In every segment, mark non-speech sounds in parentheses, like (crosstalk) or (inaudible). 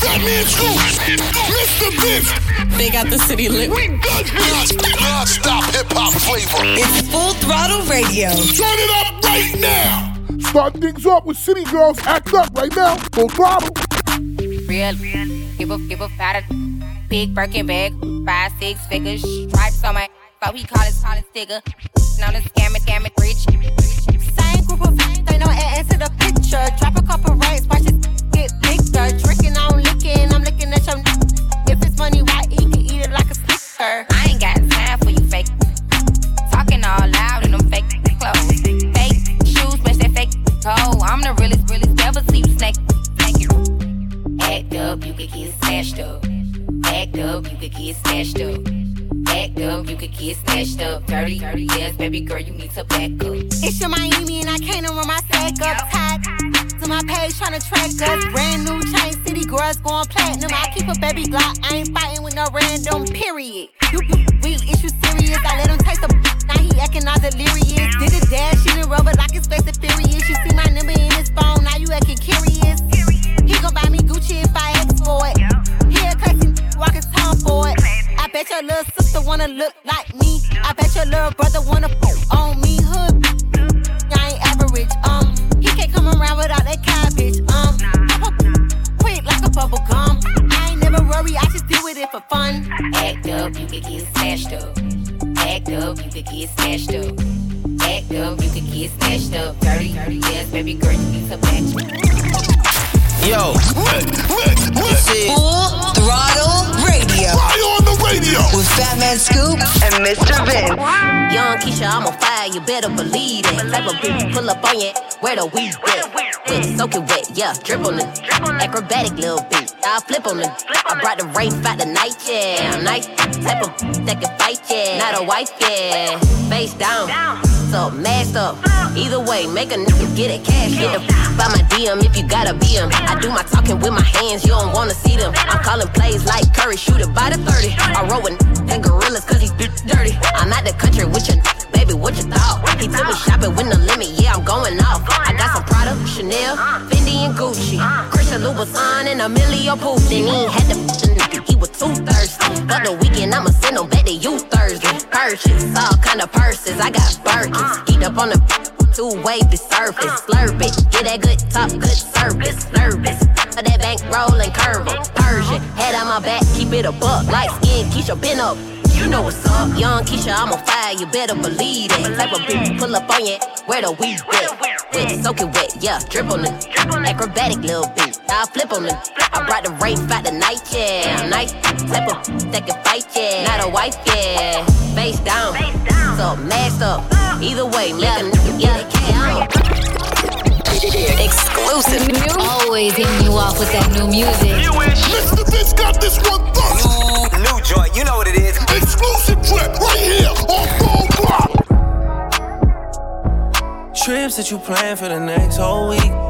Fat Man Scoop, Mr. Vince. They got the city lit. We done here. Non-stop hip-hop flavor. It's full throttle radio. Turn it up right now. Start things off with City Girls. Act up right now. Full throttle. Real, real. give a give a fat big Birkin bag, five six figures, stripes on my, so he call his call it sticker. Now the scam it, scam rich, rich. Same group of friends, they know add to the picture. Drop a couple rights, watch it get bigger. Drinking, I'm looking at your. If it's money, why eat? Can eat it like a snicker. I ain't got time for you fake. Talking all loud in them fake clothes. Fake shoes, match that fake toe. I'm the realest, realest, never see you snake. Act up, you could get smashed up. Act up, you could get snatched up. Act up, you could get snatched up. Dirty, dirty, yes, baby girl, you need to back up. It's your Miami and I can't run my stack up. Tied to my page trying to track us. Brand new chain city girls going platinum. I keep a baby Glock. I ain't fighting with no random period. You, you real issue serious. I let him taste the now he acting all delirious. Did a dash in the rubber like it's Fast and Furious. You see my number in his phone, now you acting curious. He gon' buy me Gucci if I ask for it. He a classy walk his tongue for it. I bet your little sister wanna look like me. I bet your little brother wanna fuck on me. Hood, I ain't average. Um, he can't come around without that cabbage. Um, pop up quick like a bubble gum. I ain't never worry, I just deal with it for fun. Act up, you could get smashed up. Act up, you could get smashed up. Act up, you could get snatched up. Dirty, dirty, yes, baby girl, you need to back Yo, This is Full throttle radio. Fly on the radio. With Fat Man Scoop and Mr. Vince. Young Keisha, I'm on fire, you better believe it. Type of bitch pull up on you, where the weed at? Wet, soak it wet, yeah, drip on it. Acrobatic little beat, I flip on it. I brought the rain out the night, yeah. Nice type of that can fight, yeah. Not a wife, yeah. Face down, so masked up. Either way, make a nigga get it cash. Get by my DM if you gotta be him. I do my talking with my hands, you don't wanna see them. I'm calling plays like Curry, shoot it by the 30. I roll with and gorillas cause he dirty. I'm out the country with your baby, what you thought? He took me shopping with no limit, yeah, I'm going off. I got some Prada, Chanel, Fendi and Gucci, Christian Louboutin and Emilio Pucci. He had the he was too thirsty. But the weekend, I'ma send him back to you Thursday. Purchase all kind of purses, I got Birkins. Eat up on the two wavy surface, slurp it. Get that good top, good service, nervous. For that bank roll and curve 'em. Persian, head on my back, keep it a buck. Light skin, Keisha, been up. You know what's up, young Keisha, I'm on fire, you better believe it. Type of bitch pull up on you, where the weed wet. Wet, soak it wet, yeah, drip on it. Acrobatic little beat, I flip on it. I brought the rain out the night, yeah. Nice type of that can fight, yeah. Not a wife, yeah. Face down, so masked up. Either way, make a nigga get it cash. Exclusive. Always hitting you off with that new music. Mr. Vince got this one first. new, new joint, you know what it is. Exclusive trip right here on Full Throttle. Trips that you plan for the next whole week.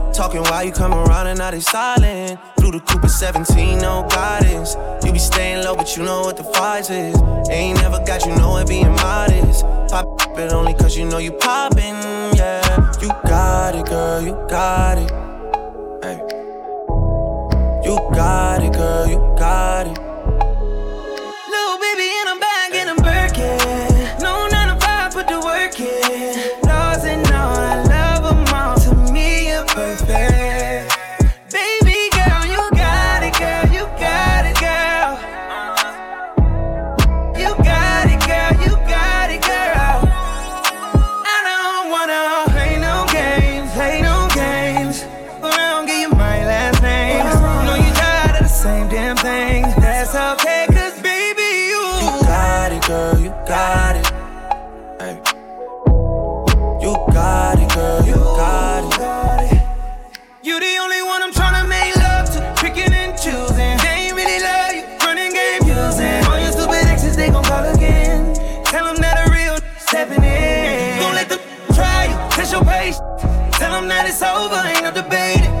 Talking while you come around and now they silent. Through the Cooper 17, no guidance. You be staying low, but you know what the price is. Ain't never got you know it being modest. Pop it only cause you know you poppin', yeah. You got it, girl, you got it. Hey. You got it, girl, you got it. No debating.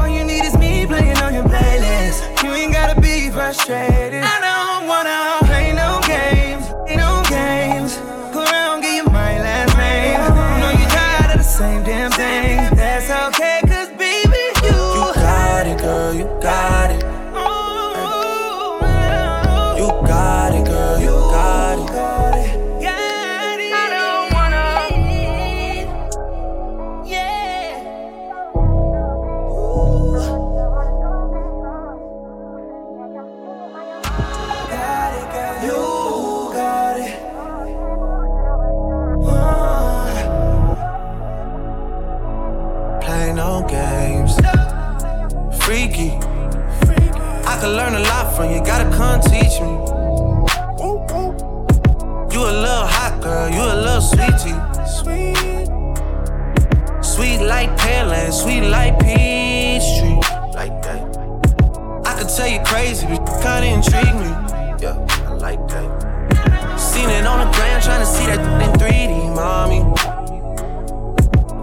All you need is me playing on your playlist. You ain't gotta be frustrated. Could tell you crazy, but kinda intrigue me. Yeah, I like that. Seen it on the ground, trying to see that in 3D, mommy.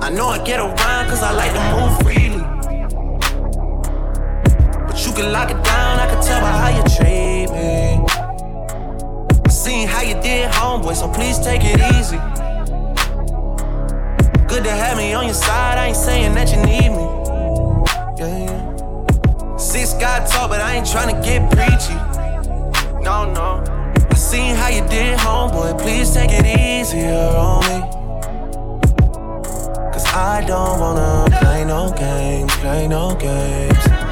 I know I get around cause I like to move freely. But you can lock it down, I can tell by how you treat me. Seen how you did, homeboy, so please take it easy. Good to have me on your side, I ain't saying that you need me. Yeah, yeah. Six God talk, but I ain't trying to get preachy. No, no. I seen how you did, homeboy, please take it easier on me. Cause I don't wanna play no games, play no games.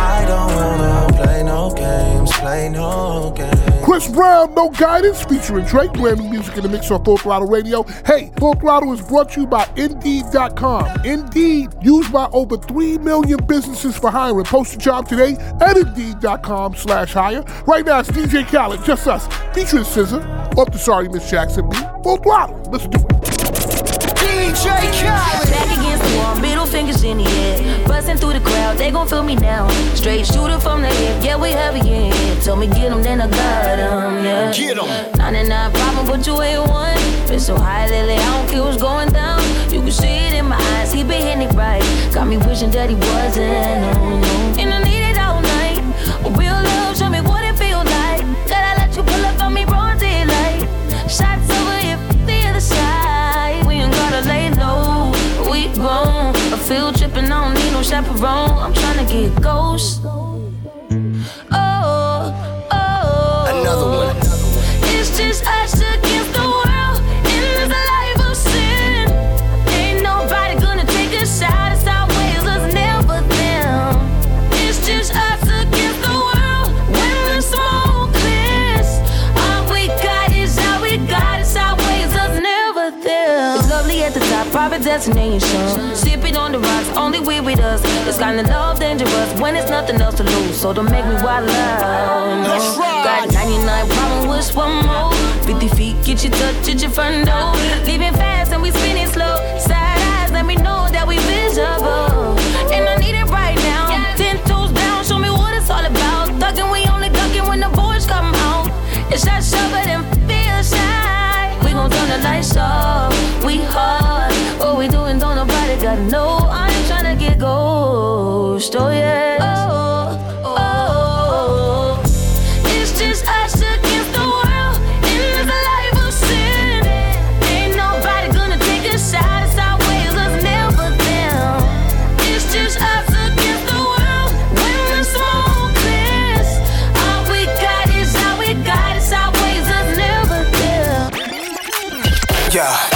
I don't wanna play no games, play no games. Chris Brown, No Guidance, featuring Drake, brand new music in the mix on Full Throttle Radio. Hey, Full Throttle is brought to you by Indeed.com. Indeed, used by over 3 million businesses for hiring. Post a job today at Indeed.com slash hire. Right now, it's DJ Khaled, just us, featuring SZA, off the Sorry Miss Jackson beat. Full Throttle, let's do it. DJ Khaled. Back against the wall, middle fingers in the air. Busting through the crowd, they gon' feel me now. Straight shooter from the hip, yeah, we heavy in here. Told me get 'em, then I got got 'em, yeah. Get 'em. 99 problem, but you ain't one. Been so high lately, I don't care what's going down. You can see it in my eyes, he been hitting it right. Got me wishing that he wasn't. And I need need no chaperone. I'm tryna get ghost. Oh, oh. Another one. It's just us against the world in this life of sin. Ain't nobody gonna take a shot. It's our ways, us never them. It's just us against the world when the smoke clears. All we got is all we got. It's our ways, us never them. It's lovely at the top, private destination. Sipping on the rocks, only we with us. It's kinda love dangerous when it's nothing else to lose. So don't make me wild out. No. Got 99 problem with one more. 50 feet, get you touch at your front door. Leaving fast and we spinning slow. Side eyes, let me know that we visible. And I need it right now. Ten toes down, show me what it's all about. Thugging, we only ducking when the boys come out. It's that shove it and feel shy. We gon' turn the lights off. We hard. What we doing, don't nobody gotta know. Ghost. Oh yeah. Oh, oh. It's just us against the world in this life of sin. Ain't nobody gonna take a shot. It's our ways, us never them. It's just us against the world when the smoke clears. All we got is all we got. It's our ways, us never them. Yeah.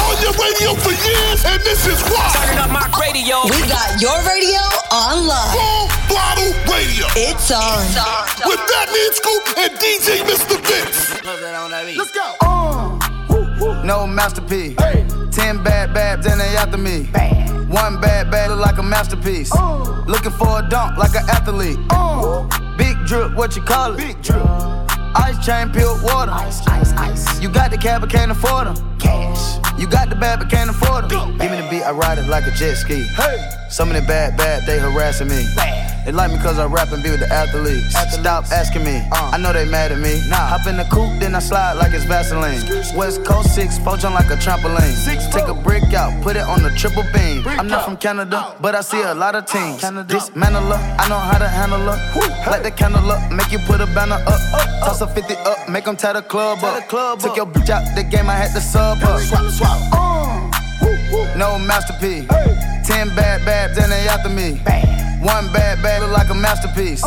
On radio for years, and this is why. Turning up my radio. We got your radio on live. Full Throttle Radio. It's on. With that Fat Man Scoop and DJ Mr. Vince. Let's go. No masterpiece. Hey. Ten bad babs and they after me. One bad bad look like a masterpiece. Oh. Looking for a dunk like an athlete. Oh. Big drip, what you call it? Big drip. Ice chain, pure water. Ice, ice, ice. You got the cab, but can't afford them. Cash. You got the bad, but can't afford them. Give me the beat, I ride it like a jet ski. Hey. Some of the bad, bad, they harassing me. They like me cause I rap and be with the athletes. Stop asking me, I know they mad at me. Hop in the coupe, then I slide like it's Vaseline. West Coast 6, poach on like a trampoline. Six, Take a brick out, put it on the triple beam. I'm not from Canada, but I see a lot of teams. Dismantle her, I know how to handle her. Light the candle up, make you put a banner up. Toss a 50 up, make them tie the club up. Took your bitch out the game, I had to sub up. Uh. No masterpiece. Ten bad babs and they after me. One bad bag look like a masterpiece.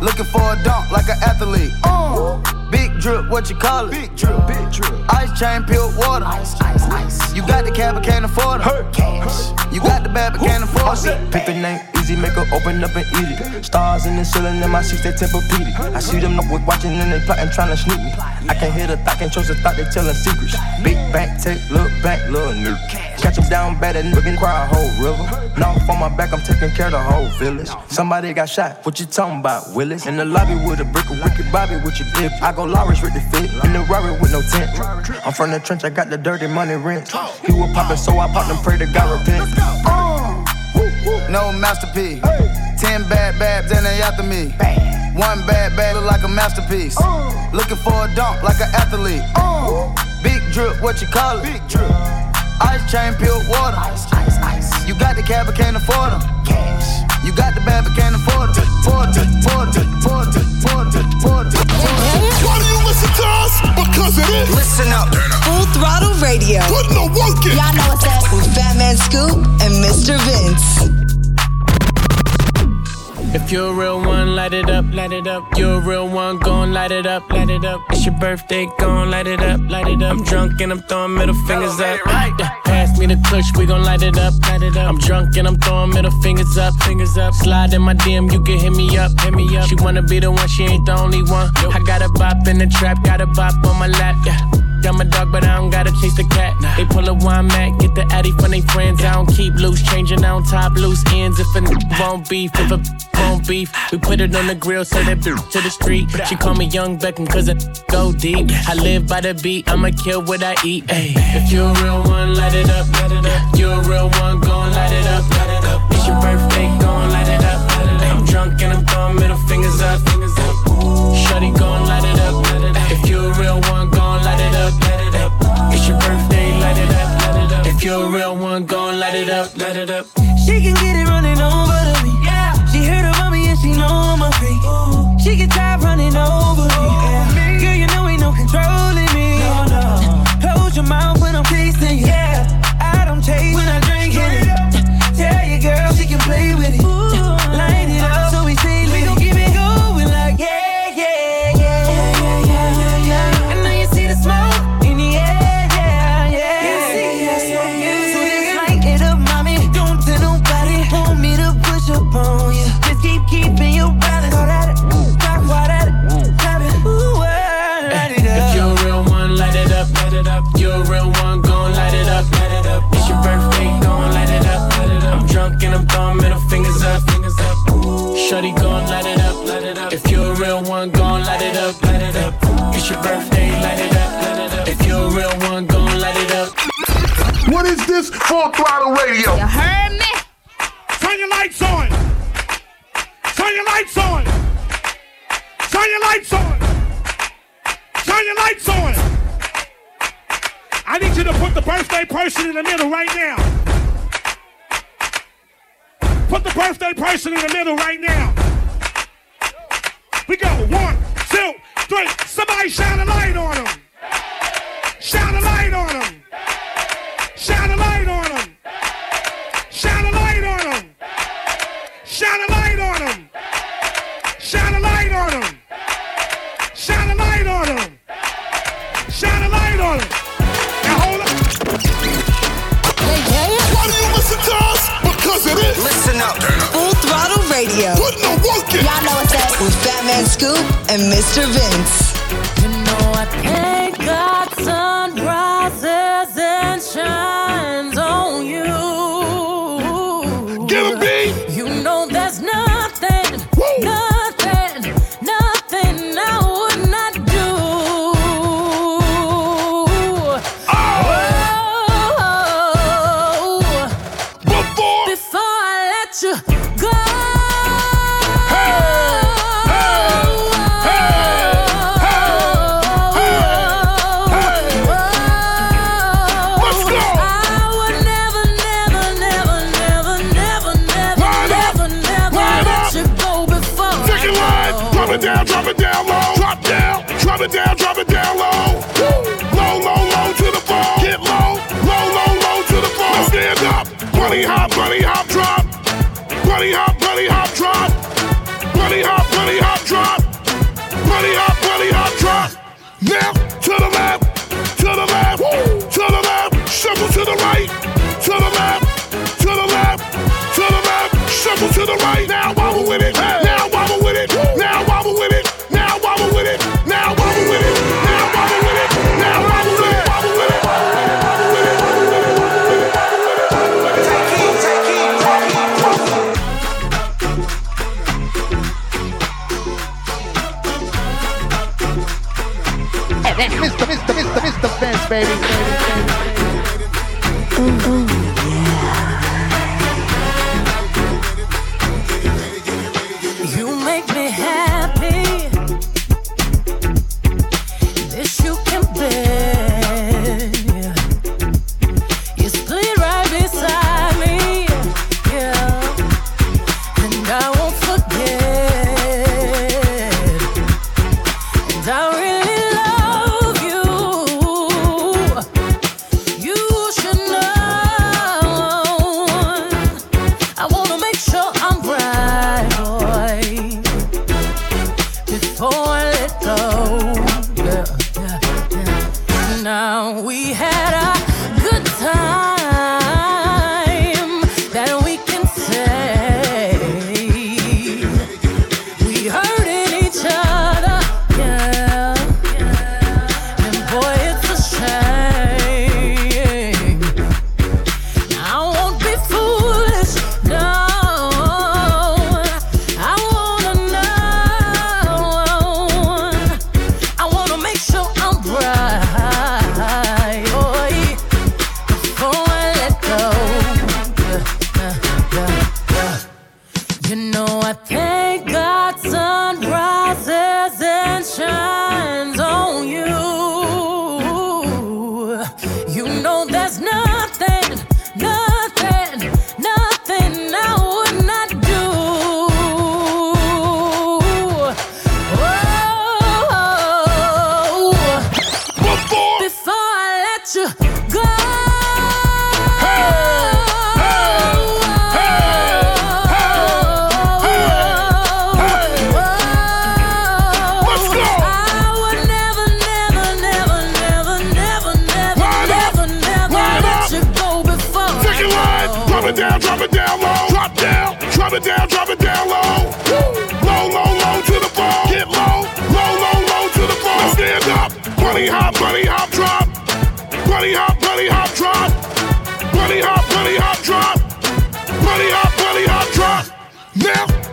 Looking for a dunk like an athlete. Big drip, what you call it? Big drip, big drip. Ice chain, pure water. Ice, ice, ice. You got the cab, but can't afford it. Cash. You got the bad, but can't afford it. Pick the name easy, make her open up and eat it. Stars in the ceiling in my seats, they Tempur-Pedic. I see them up with watching and they plotting, trying to sneak me. I can't hear the thought, can't trust the thought, they telling secrets. Big back, take, look back, little nigga. Catch them down bad, that nigga cry a whole river. Now on my back, I'm taking care of the whole village. Somebody got shot, what you talking about, Willis? In the lobby with a brick of wicked Bobby with your dip. I go Lawrence with the fit, in the Rari with no tent. I'm from the trench, I got the dirty money rent. He was poppin', so I popped and pray to God repent. No masterpiece. Ten bad babs and they after me. One bad bag look like a masterpiece. Uh. Looking for a dunk like an athlete. Uh. Big drip, what you call it? Big drip. Ice chain, pure water. Ice, ice, ice. You got the cab, but can't afford them. Cash. You got the bad, but can't afford it. Afford it, afford it, afford it, afford it, afford it. Why do you listen to us? Because it is. Listen up. Full Throttle Radio. Put no work in. Y'all know what's up. With Fat Man Scoop and Mr. Vince. If you're a real one, light it up, light it up. You're a real one, gon' light it up, light it up. It's your birthday, gon' light it up, light it up. I'm drunk and I'm throwing middle fingers up. Yeah, pass me the kush, we gon' light it up, light it up. I'm drunk and I'm throwing middle fingers up, fingers up. Slide in my DM, you can hit me up, hit me up. She wanna be the one, she ain't the only one. I got a bop in the trap, got a bop on my lap, yeah. I'm a dog, but I don't gotta chase the cat. They pull a wine mat, get the addy from they friends. I don't keep loose, changing on top loose ends. If a n- won't beef, if a won't beef, we put it on the grill, so that bitch to the street. She call me Young Beckham, cause it go deep. I live by the beat, I'ma kill what I eat. Ay. If you're a real one, light it up, light it up. You're a real one, gon' light it up, light it up. It's your birthday, light it up, light it up. I'm drunk and I'm throwing middle fingers up, fingers up. Shorty light it up, light it up. If you're a real one, It's your birthday, light it up, light it up. If you're a real one, gon' light it up, light it up. She can get it running over to me. Yeah. She heard about me and she know I'm a freak. She get tired running over me. Yeah. Girl, you know ain't no controlling me. No, no. Close your mouth when I'm tasting you. Yeah. Is? Full Throttle Radio. You heard me? Turn your lights on. Turn your lights on. Turn your lights on. Turn your lights on. I need you to put the birthday person in the middle right now. Put the birthday person in the middle right now. We go. One, two, three. Somebody shine a light on them. Shine a light on them. Listen up. Full Throttle Radio. Put no work in. Y'all know what's up. With Fat Man Scoop and Mr. Vince. You know I thank God sun rises and shines it down, drop it down low. Low, low, low to the floor. Get low, low, low, low to the floor. Stand up, bunny hop, bunny hop, drop. Bunny hop, bunny hop, drop. Bunny hop, bunny hop, drop. Bunny hop, bunny hop, drop. Now to the left, to the left, to the left. Shuffle to the right, to the left, to the left, to the left. Shuffle to the right. Now wobble with it. Now baby.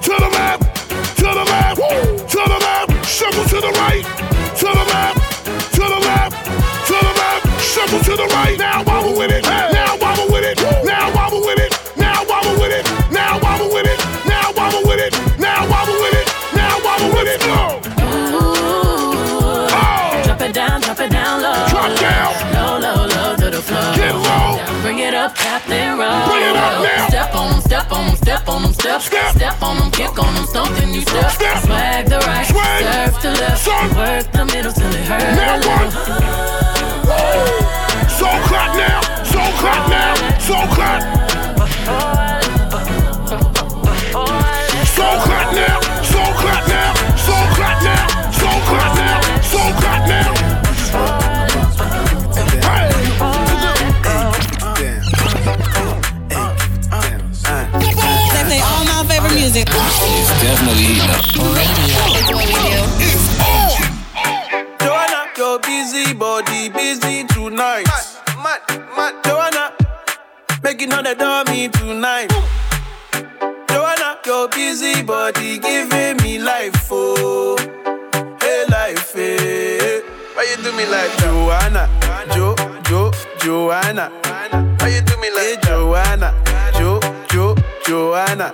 to the left, to the left, to the left, shuffle to the right, to the left, to the left, to the left, shuffle to the right. Now wobble with it, now wobble with it, now wobble with it, now wobble with it, now wobble with it, now wobble with it, now wobble with it, now wobble with it. Now. Ooh. Drop it down, drop it down low. Drop down. Low, low, low to the floor. Get low. Bring it up, tap and roll. Bring it up now. Step on step on 'em, step on 'em, step. Step, them, kick on 'em, something you step. Swag the right, Swag. serve to left. Work the middle till it hurt Now a little. So clap now. So clap now. So clap. Music. It's definitely heating up. It's what we do. Joanna, your busy body busy tonight. Mad, mad, Joanna, making all the dummy tonight. Joanna, your busy body giving me life, oh, hey life, hey. Why you do me like Joanna, Jo, Jo, Joanna? Why you do me like hey, Joanna, Jo, Jo, Joanna?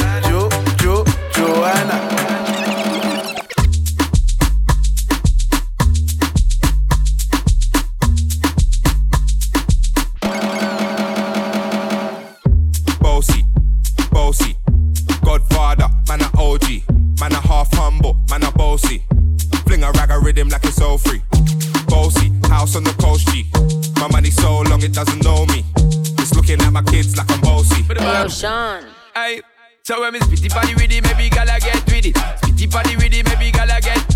half humble, man a bossy. Fling a rag a rhythm like it's all free. Bossy, house on the coast G. My money so long it doesn't know me. It's looking at my kids like I'm bossy. Yo, Sean. Aye. So when me spitty body with it, maybe gala get with it. Spitty body with it, maybe gala get.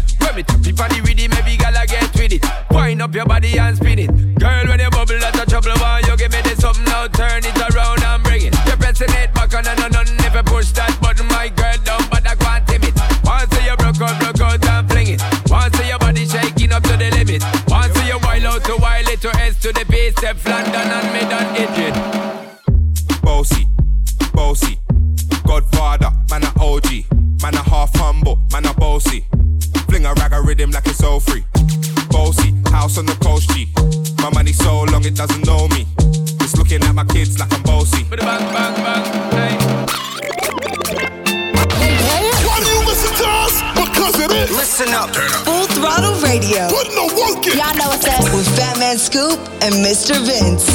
Mr. Vince.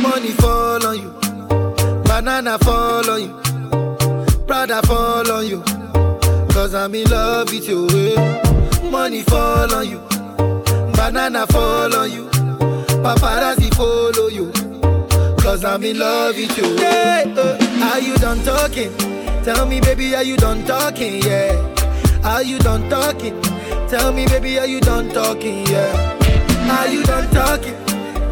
Money fall on you, banana fall on you, Prada fall on you. Cause I'm in love with you. Money fall on you, banana fall on you, paparazzi follow you. Cause I'm in love with you. Hey, uh, are you done talking? Tell me, baby, are you done talking? Yeah. Are you done talking? Tell me, baby, are you done talking? Yeah. Are you done talking?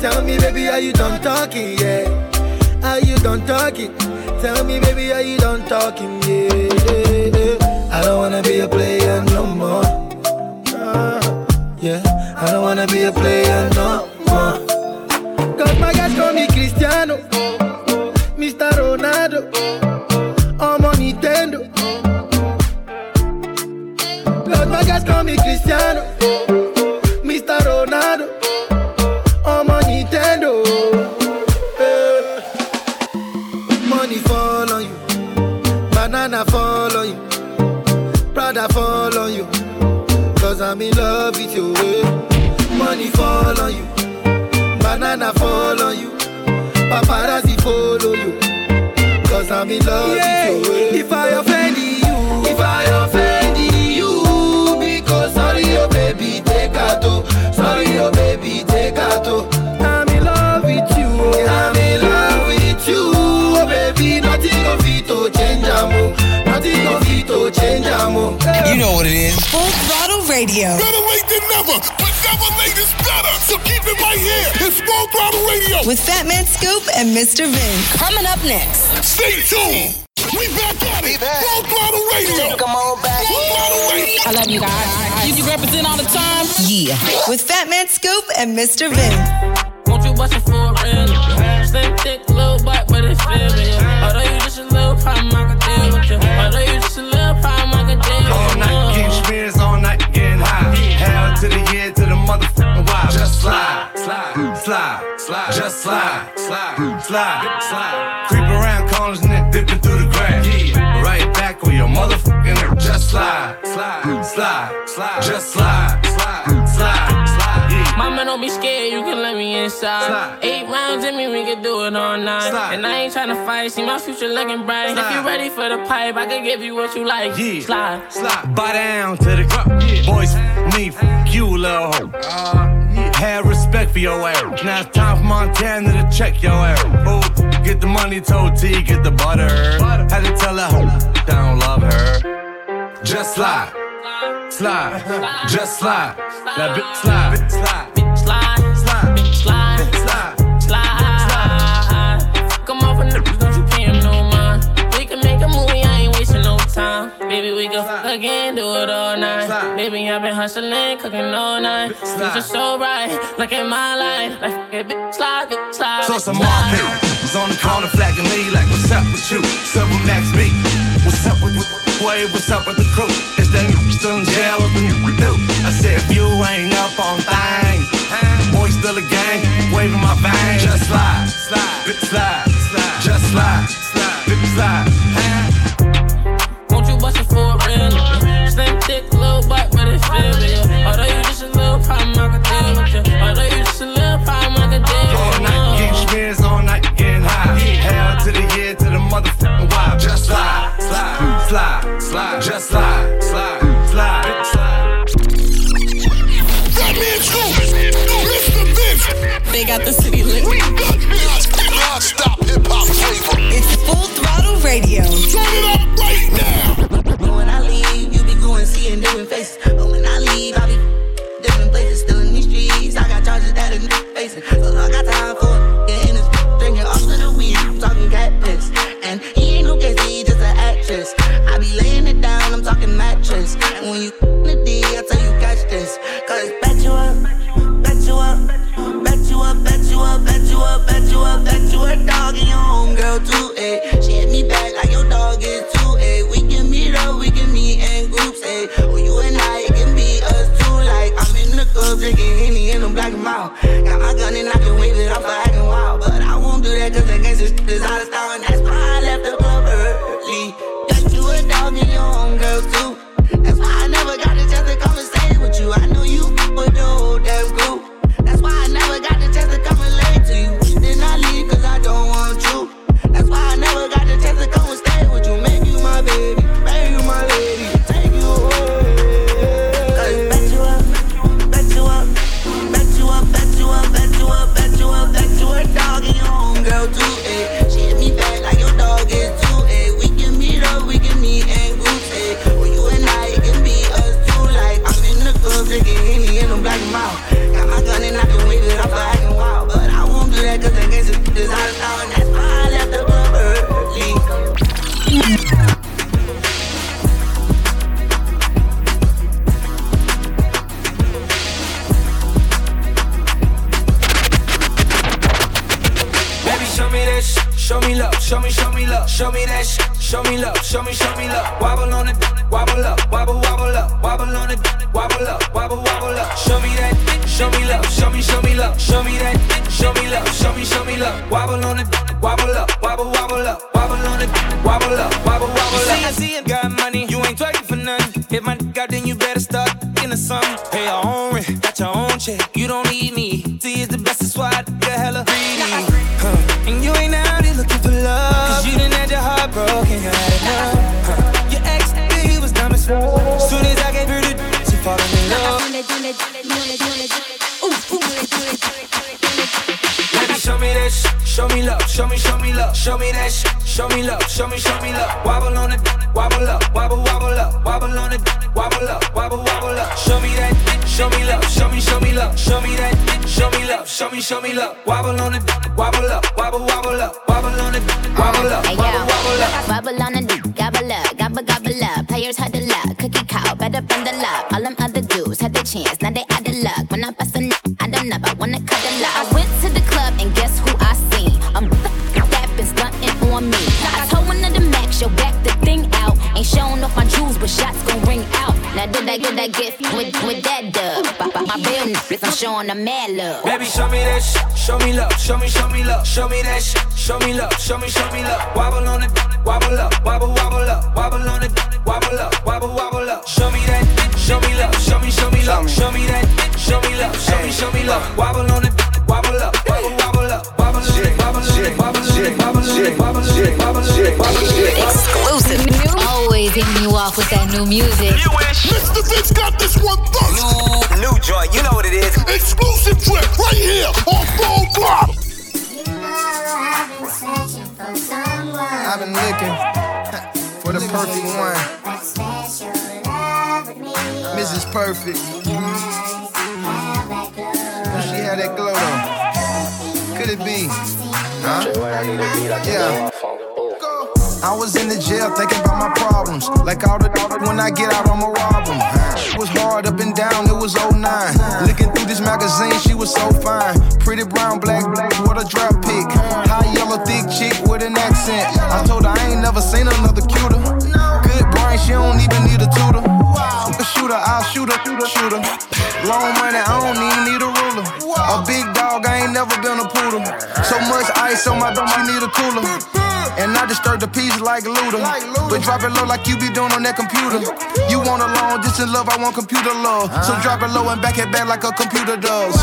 Tell me, baby, are you done talking? Yeah. Are you done talking? Tell me, baby, are you done talking? Yeah. I don't wanna be a player no more. Yeah. I don't wanna be a player With Fat Man Scoop and Mr. Vince. Coming up next. Stay tuned. We back at it. Full Throttle Radio. Come on back. Full Throttle Radio. I love you guys. You, you represent all the time. Yeah. With Fat Man Scoop and Mr. Vince. Won't you bust it for real? Slim, thick, little butt, but it's feeling you. Although you just a little problem, I can deal with you. Although you just a little problem, I can deal with you. All night, getting spirits all night, getting high. Hell to the year, slide, slide. Just slide, slide, slide, slide. Creep around corners and then dipping through the grass. Yeah, right back on your motherfucking. Just slide, slide, slide, slide. Just slide, slide, slide, slide. Yeah. Mama, don't be scared, you can let me inside. Slide. Eight rounds in me, we can do it all night. Slide. And I ain't tryna fight, see my future looking bright. If you ready for the pipe, I can give you what you like. Yeah. Slide. Slide. Bow down to the ground. Boys, me, f- you, little hoe. Uh-huh. Have respect for your ass. Now it's time for Montana to check your ass. Ooh, get the money told T, get the butter. Had to tell her I don't love her. Just slide, slide, just slide. That bitch Slide. Baby, we go fuck again, do it all night. Baby, I've been hustling, cooking all night. Cause you're so right, look at my life. Like, it, bitch, slide, bitch, slide. So some market was on the corner flagging me like, what's up with you? What's with Max B? What's up with you? Way? What's up with the crew? Is that still in jail? What you do? I said, if you ain't up on things, boy, still a gang, waving my bang. Just slide, slide, bitch, slide, slide, just slide, slide, bitch, slide. Slim thick, little black, but it's still real. Although you just a little problem, I can deal with Show me love. show me love. Wobble on it, wobble up, wobble, wobble up, wobble on it, wobble up, wobble, wobble up. Wobble on it, gobble up, gobble, gobble up. Players had the luck, cookie cow, better from the luck. All them other dudes had the chance, now they had the luck. When I bust a n- I don't know, I wanna cut the luck. Now did I get that gift with, with that dub? My real niggas, I'm showing the mad love. Baby, show me that shit, show me love, show me, show me love, show me that shit, show me love, show me, show me love. Wobble on it, wobble up, wobble, wobble up, wobble on it, wobble up, wobble, wobble up. Show me that, show me love, show me, show me love, show me that, show me love, show me, show me love. Wobble on it. Exclusive. Always hitting you off with that new music. Mr. Vince got this one first. New, new joint, you know what it is. Exclusive trip right here on Bone Block. I've been looking for the perfect one. Mrs. Perfect. She had that glow though could it be? Huh? Yeah. I was in the jail thinking about my problems. Like all the when I get out, I'ma rob them. It was hard up and down, it was 09. Looking through this magazine, she was so fine. Pretty brown, black, black, what a drop pick. High yellow, thick chick with an accent. I told her I ain't never seen another cuter. Good brain, she don't even need a tutor. Shooter, I'll shoot her, shoot her, shoot her. Long money, I don't even need a ruler. A big dog, I ain't never been a poodle. So much ice on my dome, she need a cooler. And I disturb the peace like Luda. But drop it low like you be doing on that computer. You want a long distance love, I want computer love. So drop it low and back it back like a computer does.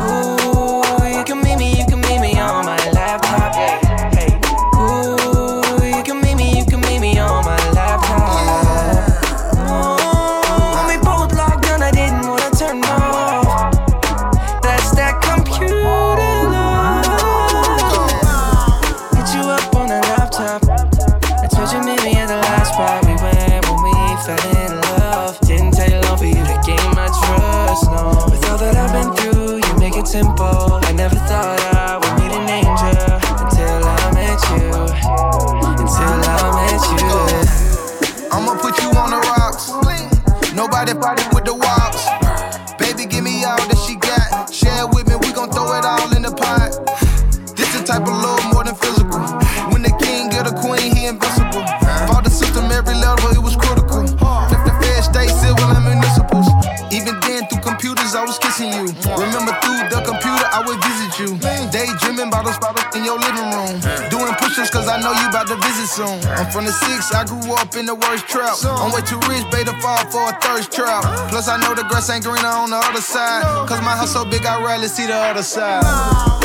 Ooh, you can meet me, you can meet me on my laptop. Hey. Soon. I'm from the six, I grew up in the worst trap. I'm way too rich, baby, to fall for a thirst trap. Plus, I know the grass ain't greener on the other side. Cause my house so big, I rarely see the other side.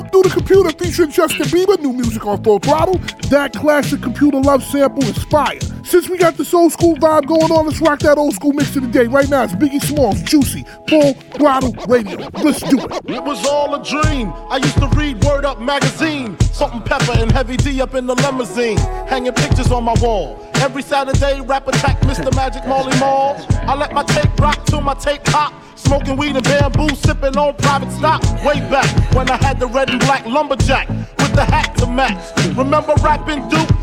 Through the Computer featuring Justin Bieber, new music on Full Throttle. That classic computer love sample inspired. Since we got this old school vibe going on, let's rock that old school mix of the day. Right now, it's Biggie Smalls, Juicy, Full Throttle Radio. Let's do it. It was all a dream. I used to read Word Up magazine. Salt and pepper and heavy D up in the limousine. Hanging pictures on my wall. Every Saturday, rap attack Mr. Magic Molly Mall. I let my tape rock till my tape pop. Smoking weed and bamboo, sipping on private stock. Way back when I had the red and black lumberjack with the hat to match. Remember rapping Duke?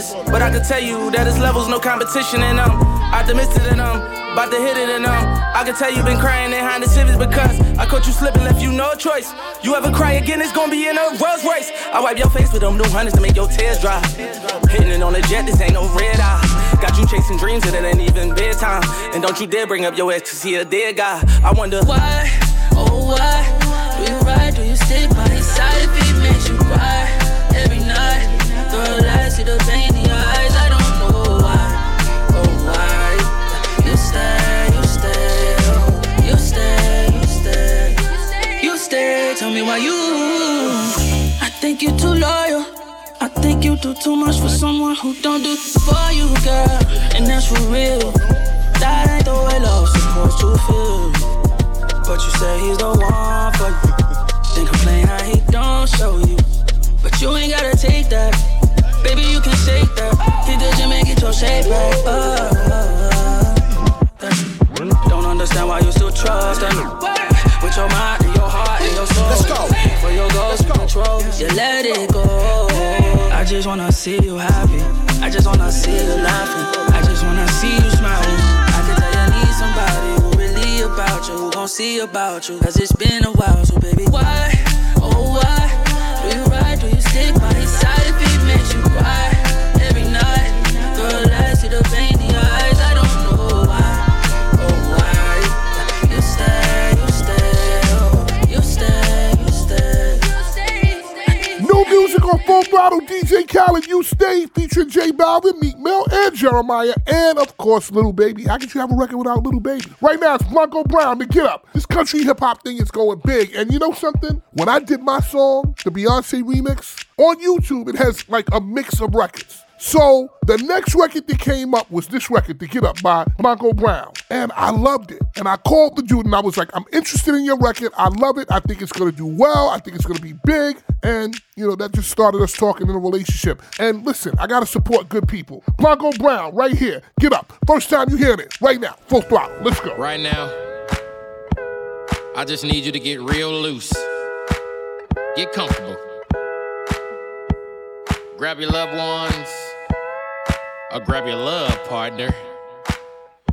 business. But I can tell you that it's levels, no competition and in them. Optimistic in them. About to hit it in them. I can tell you been crying behind the civics because I caught you slipping, left you no choice. You ever cry again, it's gonna be in a Rolls Royce. I wipe your face with them new hundreds to make your tears dry. Hitting it on the jet, this ain't no red eye. Got you chasing dreams and it ain't even bedtime. And don't you dare bring up your ex, cause he a dead guy. I wonder why, oh why, do you ride, do you stick by do too much for someone who don't do for you, girl. And that's for real. That ain't the way love's supposed to feel. But you say he's the one for you. Then complain how he don't show you. But you ain't gotta take that. Baby, you can shake that. Hit the gym and get your shape back. Uh, uh, uh, uh, don't understand why you still trust him. With your mind and your heart and your soul. Let's go. For your goals and control, you let it go. I just wanna see you happy. I just wanna see you laughing. I just wanna see you smiling. I can tell you need somebody who really about you, who gon' see about you. Cause it's been a while, so baby, why? Oh, why? Do you ride? Do you stick by his side if he makes you cry every night? On Full Throttle, DJ Khaled, You Stay, featuring J Balvin, Meek Mill, and Jeremiah, and of course, Little Baby. How could you have a record without Little Baby? Right now, it's Blanco Brown, but get up. This country hip hop thing is going big, and you know something? When I did my song, the Beyonce remix, on YouTube, it has like a mix of records. So the next record that came up was this record, to Get Up by Blanco Brown. And I loved it. And I called the dude and I was like, I'm interested in your record. I love it. I think it's gonna do well. I think it's gonna be big. And, you know, that just started us talking in a relationship. And listen, I gotta support good people. Blanco Brown, right here. Get up. First time you hear this, right now. Full throttle. Let's go. Right now, I just need you to get real loose. Get comfortable. Grab your loved ones, or grab your love partner.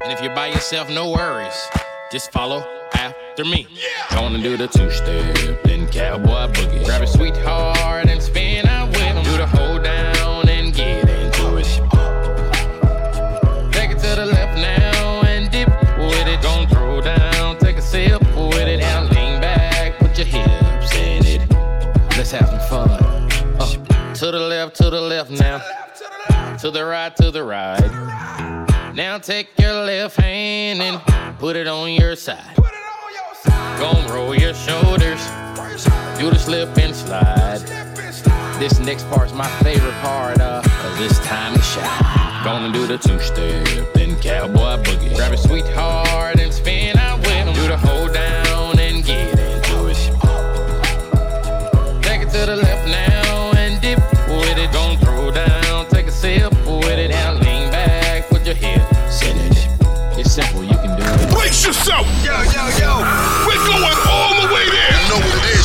And if you're by yourself, no worries. Just follow after me. Gonna do the two step, then cowboy boogie. Grab your sweetheart and left, to the left now. To the right, to the right. Now take your left hand and put it on your side. Gon' roll your shoulders. Do the slip and slide. This next part's my favorite part, uh, cause it's time to shine. Gonna do the two step, then cowboy boogie. Grab a sweetheart and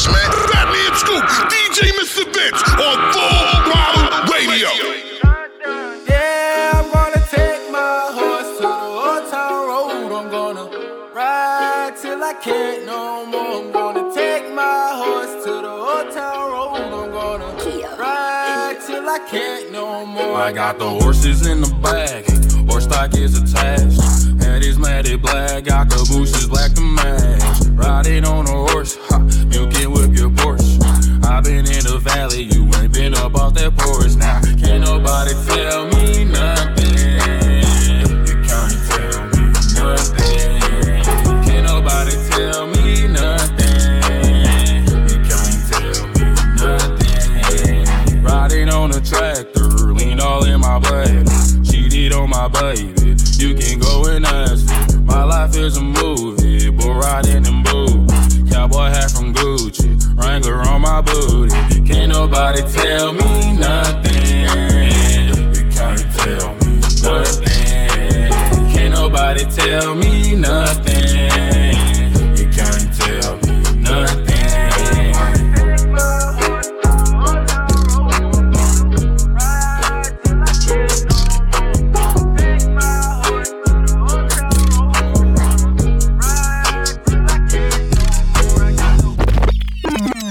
know what it is, man. Scoop, DJ Mr. Vince on Full Throttle Radio. Yeah, I'm gonna take my horse to the old town road. I'm gonna ride till I can't no more. I'm gonna take my horse to the old town road. I'm gonna ride till I can't no more. I got the horses in the bag, horse stock is attached. Head is matted black, got the bushes black to match. Riding on a horse, ha, you can whip your Porsche. I've been in the valley, you ain't been up off that porch. Now, can't nobody tell me nothing. You can't tell me nothing. Can't nobody tell me nothing. You can't tell me nothing. Riding on a tractor, lean all in my blood. Cheated on my baby, you can go and ask. Me. My life is a movie, but riding in Cowboy hat from Gucci, Wrangler on my booty. Can't nobody tell me nothing. You can't tell me nothing. Can't nobody tell me nothing.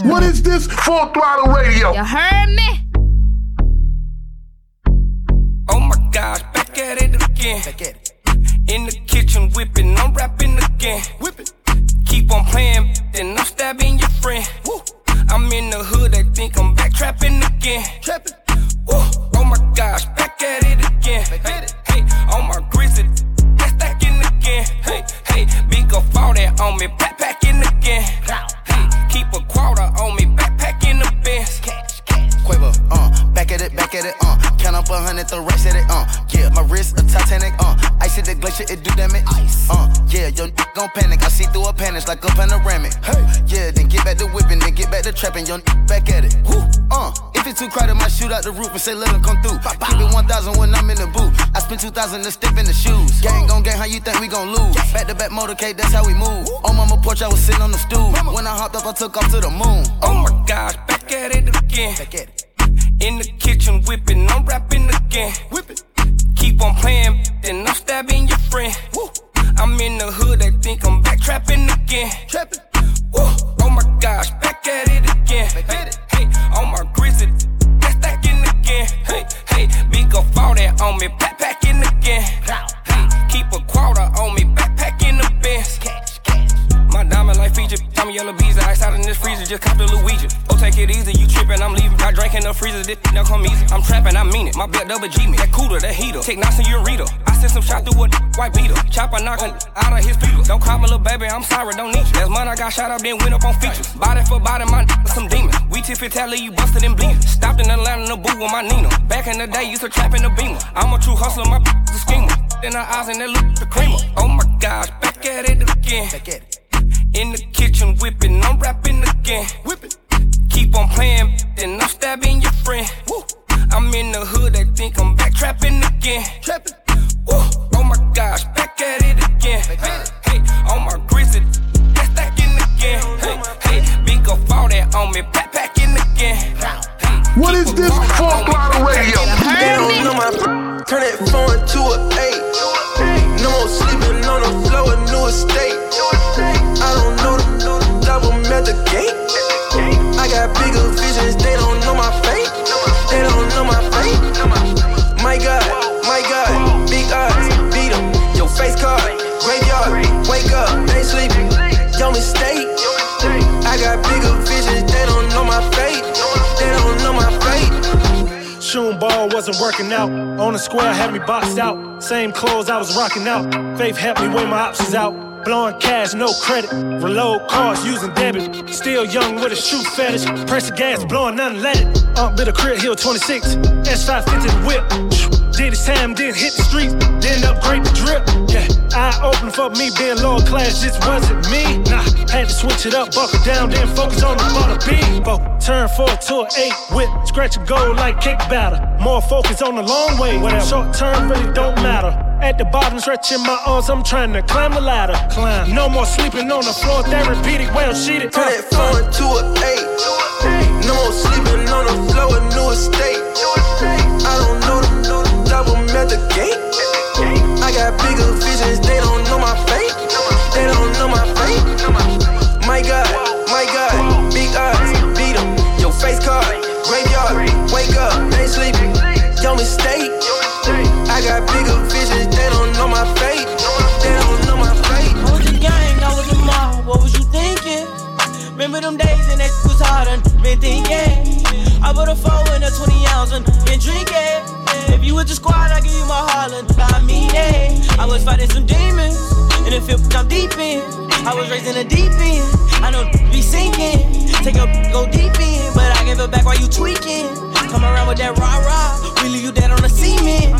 What is this? Full throttle radio. You heard me? Oh my gosh, back at it again. Back at it. In the kitchen whipping, I'm rapping again. Whipping. Keep on playing, then I'm stabbing your friend. Woo. I'm in the hood, they think I'm back trapping again. Trapping. Woo. Oh my gosh, back at it again. Hey, hey, on my grizzly, that's stacking again. Hey, hey, big up all that on me, backpacking again. Hey, back at it, uh. Count up a hundred, the racks at it, uh. Yeah, my wrist a Titanic, uh. Ice at the glacier, it do damage. Ice. Uh, yeah, yo, n- gon' panic. I see through a panic like a panoramic. Hey, yeah, then get back to whipping, then get back to trapping, yo, n- back at it. Woo. Uh, if it's too crowded, might shoot out the roof and say, let 'em come through. Keep it 1,000 when I'm in the booth. I spend 2,000 to step in the shoes. Gang gon' gang, how you think we gon' lose? Back to back motorcade, that's how we move. On mama porch, I was sitting on the stool. When I hopped up, I took off to the moon. Oh my gosh, back at it again. Back at it. In the kitchen whipping, I'm rapping again. Whipping. Keep on playing, then I'm stabbing your friend. Woo. I'm in the hood, they think I'm back trapping again. Trapping. Woo. Oh my gosh, back at it again. Hey, hey, on my grizzly, that's stacking again. Hey, hey, big up all that on me, backpacking again. Hey, keep a quarter on me, best. My diamond like feature, Tommy yellow bees, the ice out in this freezer, just cop the Luigi. Oh, take it easy, you trippin', I'm leaving. I drank in the freezer, this don't come easy. I'm trappin', I mean it. My belt double G me, that cooler, that heater. Take in your reader. I sent some shot through a white beater. Chopper knockin' out of his feet. Don't call me little baby, I'm sorry, don't need you. Last month I got shot up, then went up on features. Body for body, my some demons. We tip tally, you busted and bleeding. Stopped in Atlanta the booth with my Nina. Back in the day, used to trap in the beamer. I'm a true hustler, my the schemer. In her eyes and that look the creamer. Oh my gosh, back at it again. Back at it. In the kitchen whipping, I'm rapping again. Whipping. Keep on playing, then I'm stabbing your friend. Woo. I'm in the hood, they think I'm back trapping again. Trapping. Woo. Oh my gosh, back at it again. Hey, hey, on my grizzly, that's stacking again. Hey, hey, big up all that on me, backpacking again. Hey, What is this? Full throttle radio. They don't know my turn that phone to a eight. No more sleeping on the floor, a new estate. I don't know the double met the gate. I got bigger visions, they don't know my fate. They don't know my fate. My God, my God, big eyes, beat 'em. Your face card, graveyard, wake up, ain't sleeping. Your mistake. I got bigger visions, Shooting ball wasn't working out. On the square had me boxed out. Same clothes I was rocking out. Faith helped me weigh my options out. Blowing cash, no credit. Reload cars using debit. Still young with a shoe fetish. Press the gas, blowing it. Up bit a crib, hill 26. S550 the whip. Did his time, then hit the streets. Then upgrade the drip. Yeah, eye open for me being lower class. Just wasn't me. Nah, had to switch it up, buckle down, then focus on the bottom beat. Bo, turn four to an eight with scratch a goal like kick batter. More focus on the long way. Whatever. Short term really don't matter. At the bottom, stretching my arms, I'm trying to climb the ladder. Climb. No more sleeping on the floor, therapeutic, well sheeted. Turn that four to a eight. No more sleeping on the floor, a new estate. I don't the double the gate. I got bigger visions, they don't know my fate. They don't know my fate. My God, my God, big eyes, beat 'em. Your face card, graveyard, wake up, ain't sleeping. Your mistake. I got bigger visions, they don't know my fate. They don't know my fate. I a gang, I was a mob, what was you? Remember them days and that was hard and been thinking. I put a four in a 20 ounce and been drinking. If you with the squad, I give you my Harlan. I mean it. I was fighting some demons in the field I'm deep in. I was raised in the deep end. I know be sinking. Take a go deep in, but I give it back while you tweaking. Come around with that rah rah, we leave you dead on the cement.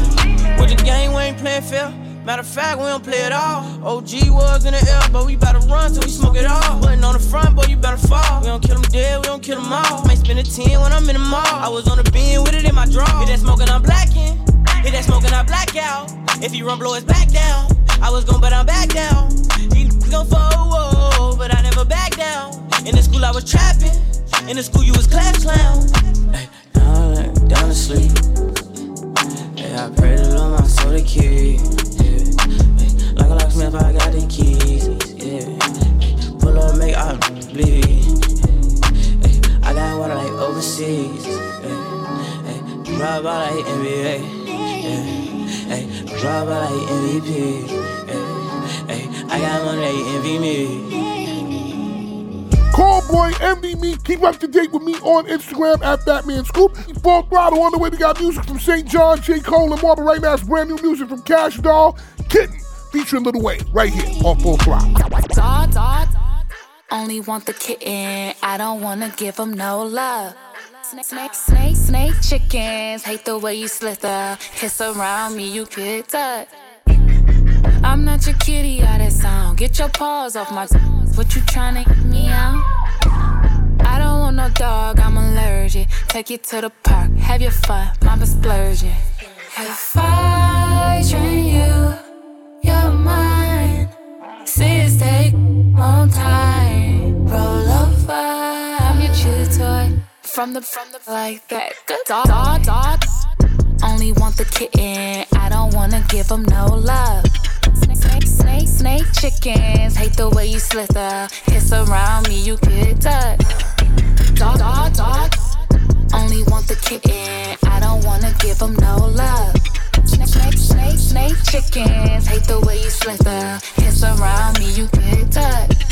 What the game, we ain't playing fair. Matter of fact, we don't play at all. OG was in the air, but we better run till we smoke it all. Wasn't on the front, boy, you better fall. We don't kill them dead, we don't kill them all. Might spend a 10 when I'm in the mall. I was on the beam with it in my draw. Hit that smoking, I'm blacking. Hit that smoking, I black out. If you run, blow his back down. I was gone, but I'm back down. He gon' fall, but I never back down. In the school, I was trapping. In the school, you was class clown. Hey, now I down to sleep. Hey, I pray to Lord my soul to keep. Like a I got the keys. Yeah. Pull up, make I bleed. I got water like overseas. Hey, drive by like NBA. Yeah. Drive by like MVP. Hey, I got money, they envy me. Call boy, envy me. Keep up to date with me on Instagram at Batman Scoop. Full throttle on the way. We got music from St. John, J. Cole, and Marvin. Right now, it's brand new music from Cash Doll, Kitten, featuring Little Wayne, right here on Full Throttle. Dog, dog. Only want the kitten. I don't wanna give him no love. Snake, snake, snake, snake chickens. Hate the way you slither. Hiss around me, you get touch. I'm not your kitty, out that sound. Get your paws off my. Toes. (laughs) What you tryna get me out? I don't want no dog, I'm allergic. Take you to the park, have your fun, mama splurging. If I train you, you're mine. Take on time, roll over. I'm your toy. From the from the like that. Good dog, dog, dog. Only want the kitten. I don't wanna give him no love. Snake, snake, snake, snake chickens. Hate the way you slither. Hiss around me, you get touched. Dog, dog, dog. Only want the kitten. I don't wanna give him no love. Snake, snake, snake, chickens. Hate the way you slither. Hiss around me, you get touched.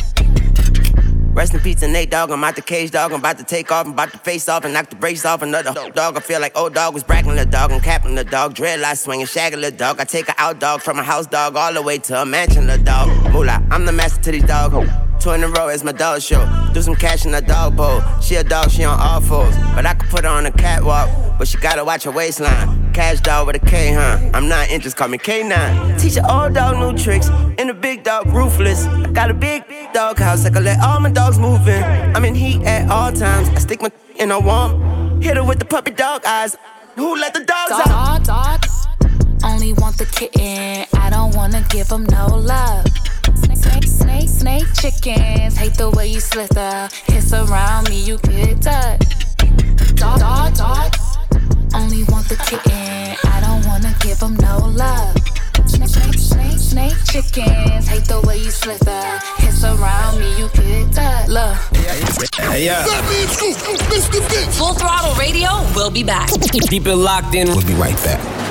Rest in peace to Nate Dogg. I'm out the cage, dog. I'm about to take off. I'm about to face off and knock the brakes off another dog. I feel like old dog was bragging the dog. I'm capping the dog. Dreadlocks swinging, shagging the dog. I take a out dog from a house dog all the way to a mansion the dog. Moolah, I'm the master to these dog. Two in a row is my dog show. Do some cash in the dog bowl. She a dog, she on all fours. But I could put her on a catwalk. But she gotta watch her waistline. Cash dog with a K, huh? I'm not interested, call me K9. Teach an old dog new tricks. And a big dog ruthless. I got a big dog house. I can let all my dogs move in. I'm in heat at all times. I stick my (laughs) in a warm. Hit her with the puppy dog eyes. Who let the dogs Dog, out? dog, dog. Only want the kitten. I don't wanna give him no love. Snake, snake, snake, snake chickens. Hate the way you slither. Hiss around me, you get touched. Dog, dog, dog. Only want the kitten. I don't wanna give him no love. Snake, snake, snake, snake chickens. Hate the way you slither. Hiss around me, you get touched. Look. Hey, yeah. Full throttle radio. We'll be back. Keep it locked in. We'll be right back.